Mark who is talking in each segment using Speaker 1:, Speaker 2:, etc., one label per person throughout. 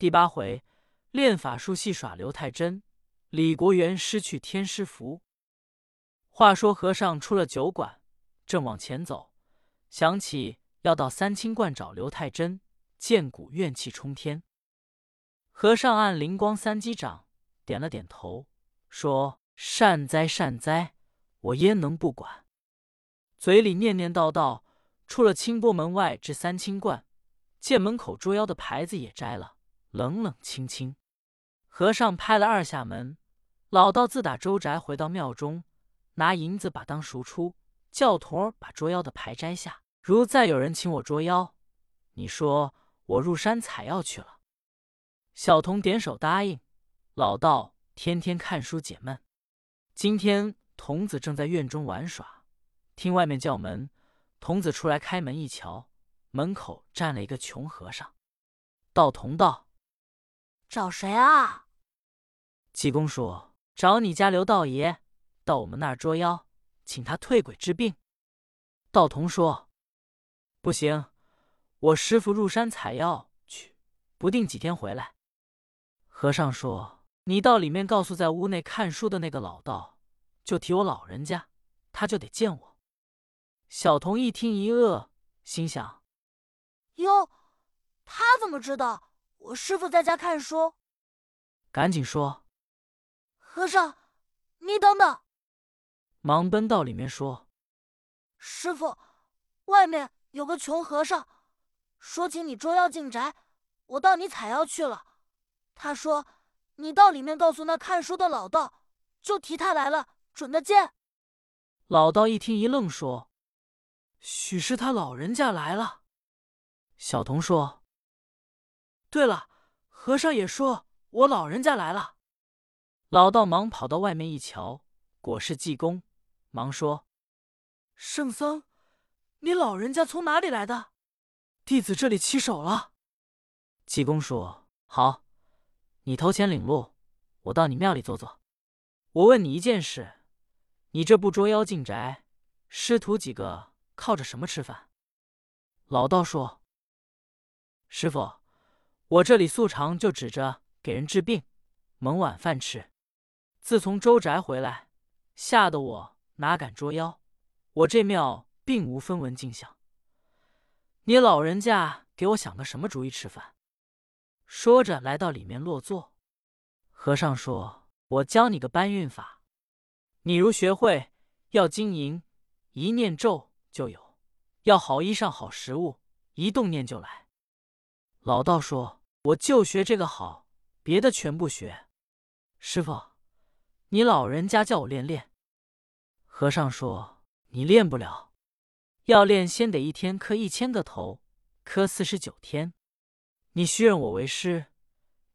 Speaker 1: 第八回，练法术戏耍刘太真，李国元失去天师符。话说和尚出了酒馆，正往前走，想起要到三清观找刘太真，见骨怨气冲天。和尚按灵光三击掌，点了点头，说：“善哉善哉，我焉能不管？”嘴里念念叨叨，出了清波门外，至三清观，见门口捉妖的牌子也摘了，冷冷清清。和尚拍了二下门，老道自打周宅回到庙中，拿银子把当赎出，叫童儿把捉妖的牌摘下。如再有人请我捉妖，你说我入山采药去了。小童点手答应。老道天天看书解闷。今天童子正在院中玩耍，听外面叫门，童子出来开门一瞧，门口站了一个穷和尚。道童道：“
Speaker 2: 找谁啊？”
Speaker 1: 济公说：“找你家刘道爷，到我们那儿捉妖，请他退鬼治病。”道童说：“不行，我师傅入山采药去，不定几天回来。”和尚说：“你到里面告诉在屋内看书的那个老道，就提我老人家，他就得见我。”小童一听一愕，心想：“
Speaker 2: 哟，他怎么知道我师傅在家看书？”
Speaker 1: 赶紧说：“
Speaker 2: 和尚，你等等！”
Speaker 1: 忙奔到里面说：“
Speaker 2: 师傅，外面有个穷和尚，说请你捉妖进宅，我到你采药去了。”他说：“你到里面告诉那看书的老道，就提他来了，准得见。”
Speaker 1: 老道一听一愣，说：“许是他老人家来了。”小童说：“对了，和尚也说我老人家来了。”老道忙跑到外面一瞧，果是济公，忙说：“圣僧，你老人家从哪里来的？弟子这里起手了。”济公说：“好。”你投钱领路，我到你庙里坐坐。我问你一件事：你这不捉妖进宅，师徒几个靠着什么吃饭？老道说：“师傅，我这里素常就指着给人治病，蒙晚饭吃。自从周宅回来，吓得我哪敢捉妖？我这庙并无分文进项。你老人家给我想个什么主意吃饭？”说着，来到里面落座。和尚说：“我教你个搬运法，你如学会，要金银，一念咒就有；要好衣裳、好食物，一动念就来。”老道说：“我就学这个好，别的全不学。”师傅，你老人家叫我练练。和尚说：“你练不了，要练先得一天磕一千个头，磕四十九天。”你须认我为师，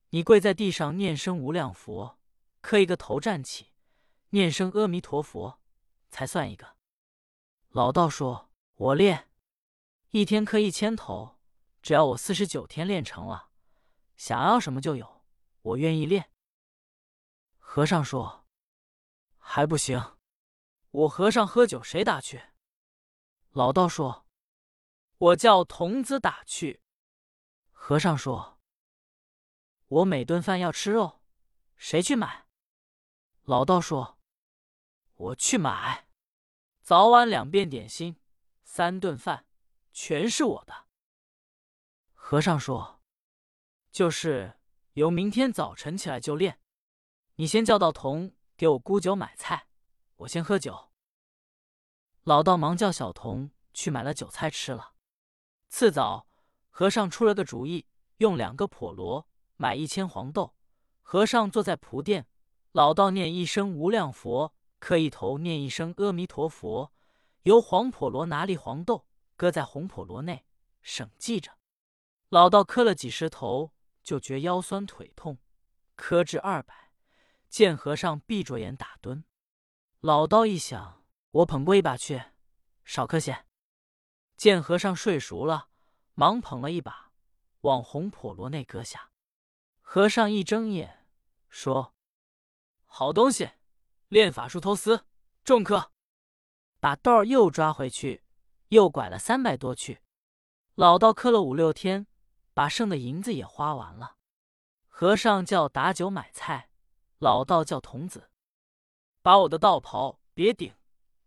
Speaker 1: 你跪在地上念声无量佛，磕一个头站起，念声阿弥陀佛，才算一个。老道说：“我练一天磕一千头，只要我四十九天练成了，想要什么就有，我愿意练。”和尚说：“还不行，我和尚喝酒谁打去？”老道说：“我叫童子打去。”和尚说：“我每顿饭要吃肉，谁去买？”老道说：“我去买，早晚两遍点心，三顿饭全是我的。”和尚说：“就是由明天早晨起来就练。你先叫道童给我沽酒买菜，我先喝酒。”老道忙叫小童去买了酒菜吃了。次早。和尚出了个主意，用两个婆罗买一千黄豆。和尚坐在蒲殿，老道念一声无量佛，磕一头念一声阿弥陀佛。由黄婆罗拿粒黄豆，搁在红婆罗内，省记着。老道磕了几十头，就觉腰酸腿痛，磕至二百，见和尚闭着眼打盹。老道一想，我捧过一把去，少磕些。见和尚睡熟了。忙捧了一把，往红婆罗内搁下。和尚一睁眼，说：“好东西，练法术偷私，重磕。”把豆儿又抓回去，又拐了三百多去。老道磕了五六天，把剩的银子也花完了。和尚叫打酒买菜，老道叫童子把我的道袍别顶，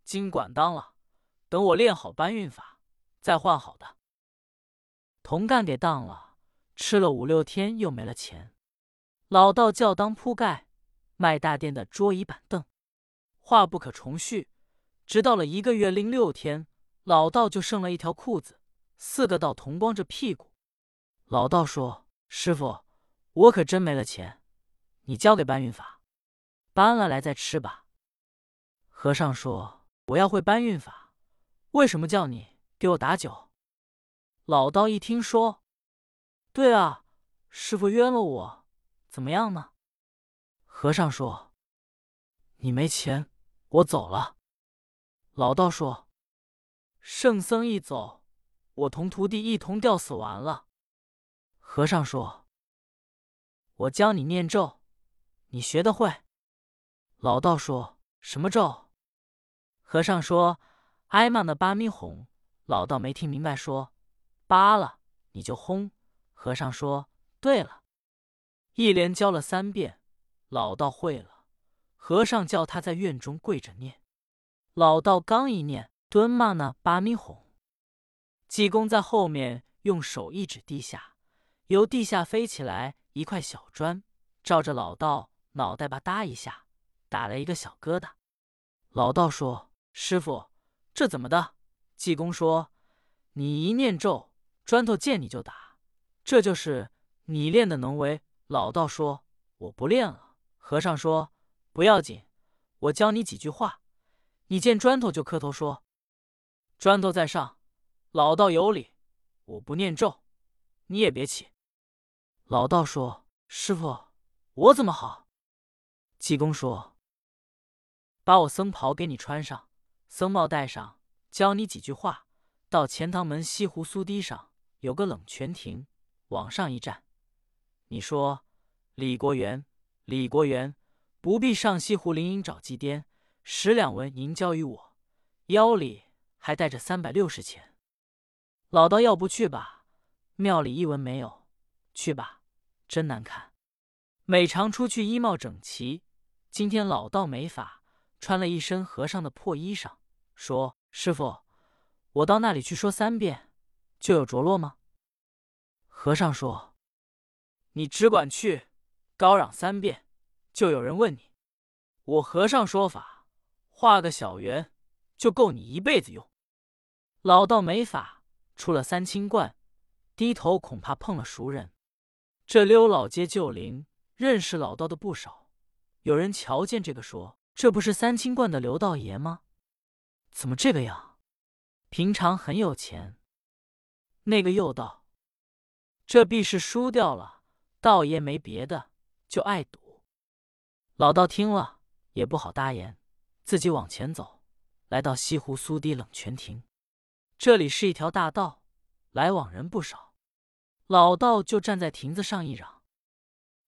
Speaker 1: 金管当了，等我练好搬运法，再换好的。铜干给当了，吃了五六天又没了钱。老道叫当铺盖，卖大店的桌椅板凳。话不可重叙，直到了一个月零六天，老道就剩了一条裤子，四个道童光着屁股。老道说：“师傅，我可真没了钱，你教给搬运法，搬了来再吃吧。”和尚说：“我要会搬运法，为什么叫你给我打酒？”老道一听说：“对啊，师傅冤了我，怎么样呢？”和尚说：“你没钱。”我走了。老道说：“圣僧一走，我同徒弟一同吊死完了。”和尚说：“我教你念咒，你学得会？”老道说：“什么咒？”和尚说：“挨骂的巴咪哄。”老道没听明白，说：“扒了你就轰。”和尚说：“对了。”一连教了三遍，老道会了。和尚叫他在院中跪着念，老道刚一念，蹲骂呢巴咪哄。济公在后面用手一指地下，由地下飞起来一块小砖，照着老道脑袋吧嗒一下，打了一个小疙瘩。老道说：“师傅，这怎么的？”济公说：“你一念咒，砖头见你就打，这就是你练的能为。”老道说：“我不练了。”和尚说。不要紧，我教你几句话。你见砖头就磕头说：“砖头在上，老道有礼。”我不念咒，你也别起。老道说：“师傅，我怎么好？”济公说：“把我僧袍给你穿上，僧帽戴上，教你几句话。到钱塘门西湖苏堤上有个冷泉亭，往上一站，你说：‘李国元，李国元。’”不必上西湖灵隐找祭奠，十两文银交于我，腰里还带着三百六十钱。老道要不去吧？庙里一文没有，去吧，真难看。每常出去衣帽整齐，今天老道没法，穿了一身和尚的破衣裳，说：“师傅，我到那里去说三遍，就有着落吗？”和尚说：“你只管去，高嚷三遍。”就有人问你，我和尚说法，画个小圆就够你一辈子用。老道没法，出了三清观，低头恐怕碰了熟人。这溜老街旧邻认识老道的不少，有人瞧见这个说：“这不是三清观的刘道爷吗？怎么这个样？平常很有钱。”那个又道：“这必是输掉了。道爷没别的，就爱赌。”老道听了也不好答言，自己往前走，来到西湖苏堤冷泉亭。这里是一条大道，来往人不少。老道就站在亭子上一嚷：“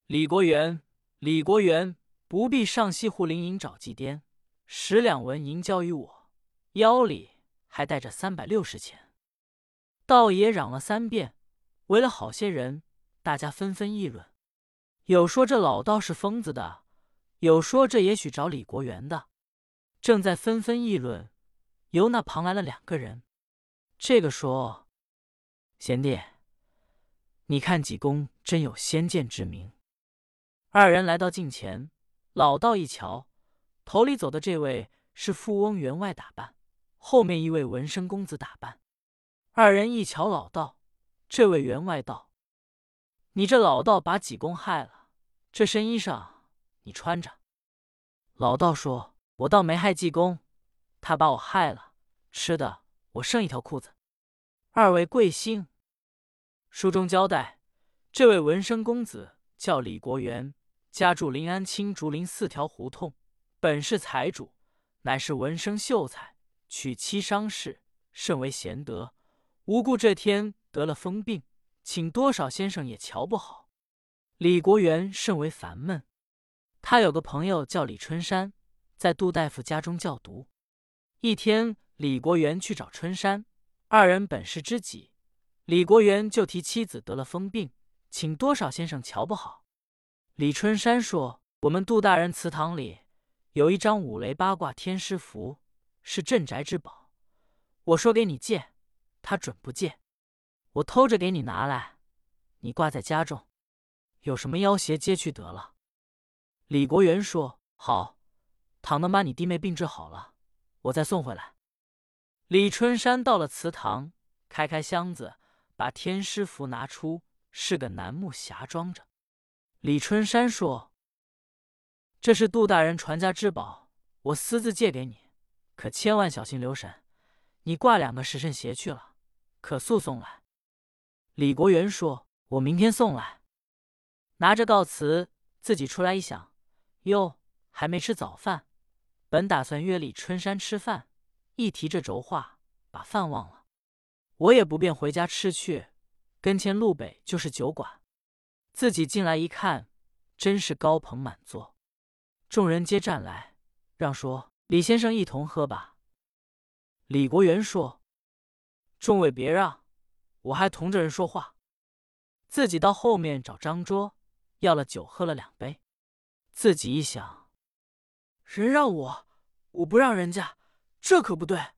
Speaker 1: 李国元，李国元，不必上西湖灵隐找祭奠，十两纹银交于我，腰里还带着三百六十钱。”道爷嚷了三遍，围了好些人，大家纷纷议论，有说这老道是疯子的。有说这也许找李国元的，正在纷纷议论，由那旁来了两个人。这个说：“贤弟，你看济公真有先见之明。”二人来到近前，老道一瞧，头里走的这位是富翁员外打扮，后面一位文生公子打扮。二人一瞧老道，这位员外道：“你这老道把济公害了，这身衣裳。”你穿着，老道说：“我倒没害济公，他把我害了。吃的我剩一条裤子。”二位贵姓？书中交代，这位文生公子叫李国元，家住临安青竹林四条胡同，本是财主，乃是文生秀才，娶妻商事，甚为贤德。无故这天得了疯病，请多少先生也瞧不好。李国元甚为烦闷。他有个朋友叫李春山，在杜大夫家中教读。一天，李国元去找春山，二人本是知己。李国元就提妻子得了疯病，请多少先生瞧不好。李春山说：“我们杜大人祠堂里有一张五雷八卦天师符，是镇宅之宝。我说给你借，他准不借。我偷着给你拿来，你挂在家中，有什么要挟接去得了。”李国元说：“好，倘能把你弟妹病治好了，我再送回来。”李春山到了祠堂，开开箱子，把天师符拿出，是个楠木匣装着。李春山说：“这是杜大人传家之宝，我私自借给你，可千万小心留神。你挂两个时辰鞋去了，可速送来。”李国元说：“我明天送来。”拿着告辞，自己出来一想，哟，还没吃早饭。本打算约李春山吃饭，一提这轴话，把饭忘了。我也不便回家吃去，跟前路北就是酒馆。自己进来一看，真是高朋满座，众人皆站来，让说：“李先生一同喝吧。”李国元说：“众位别让，我还同着人说话。”自己到后面找张桌，要了酒，喝了两杯。自己一想，人让我，我不让人家，这可不对。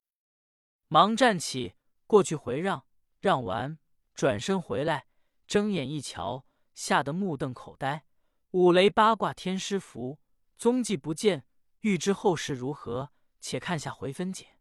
Speaker 1: 忙站起，过去回让，让完，转身回来，睁眼一瞧。吓得目瞪口呆，五雷八卦天师符踪迹不见，欲知后事如何，且看下回分解。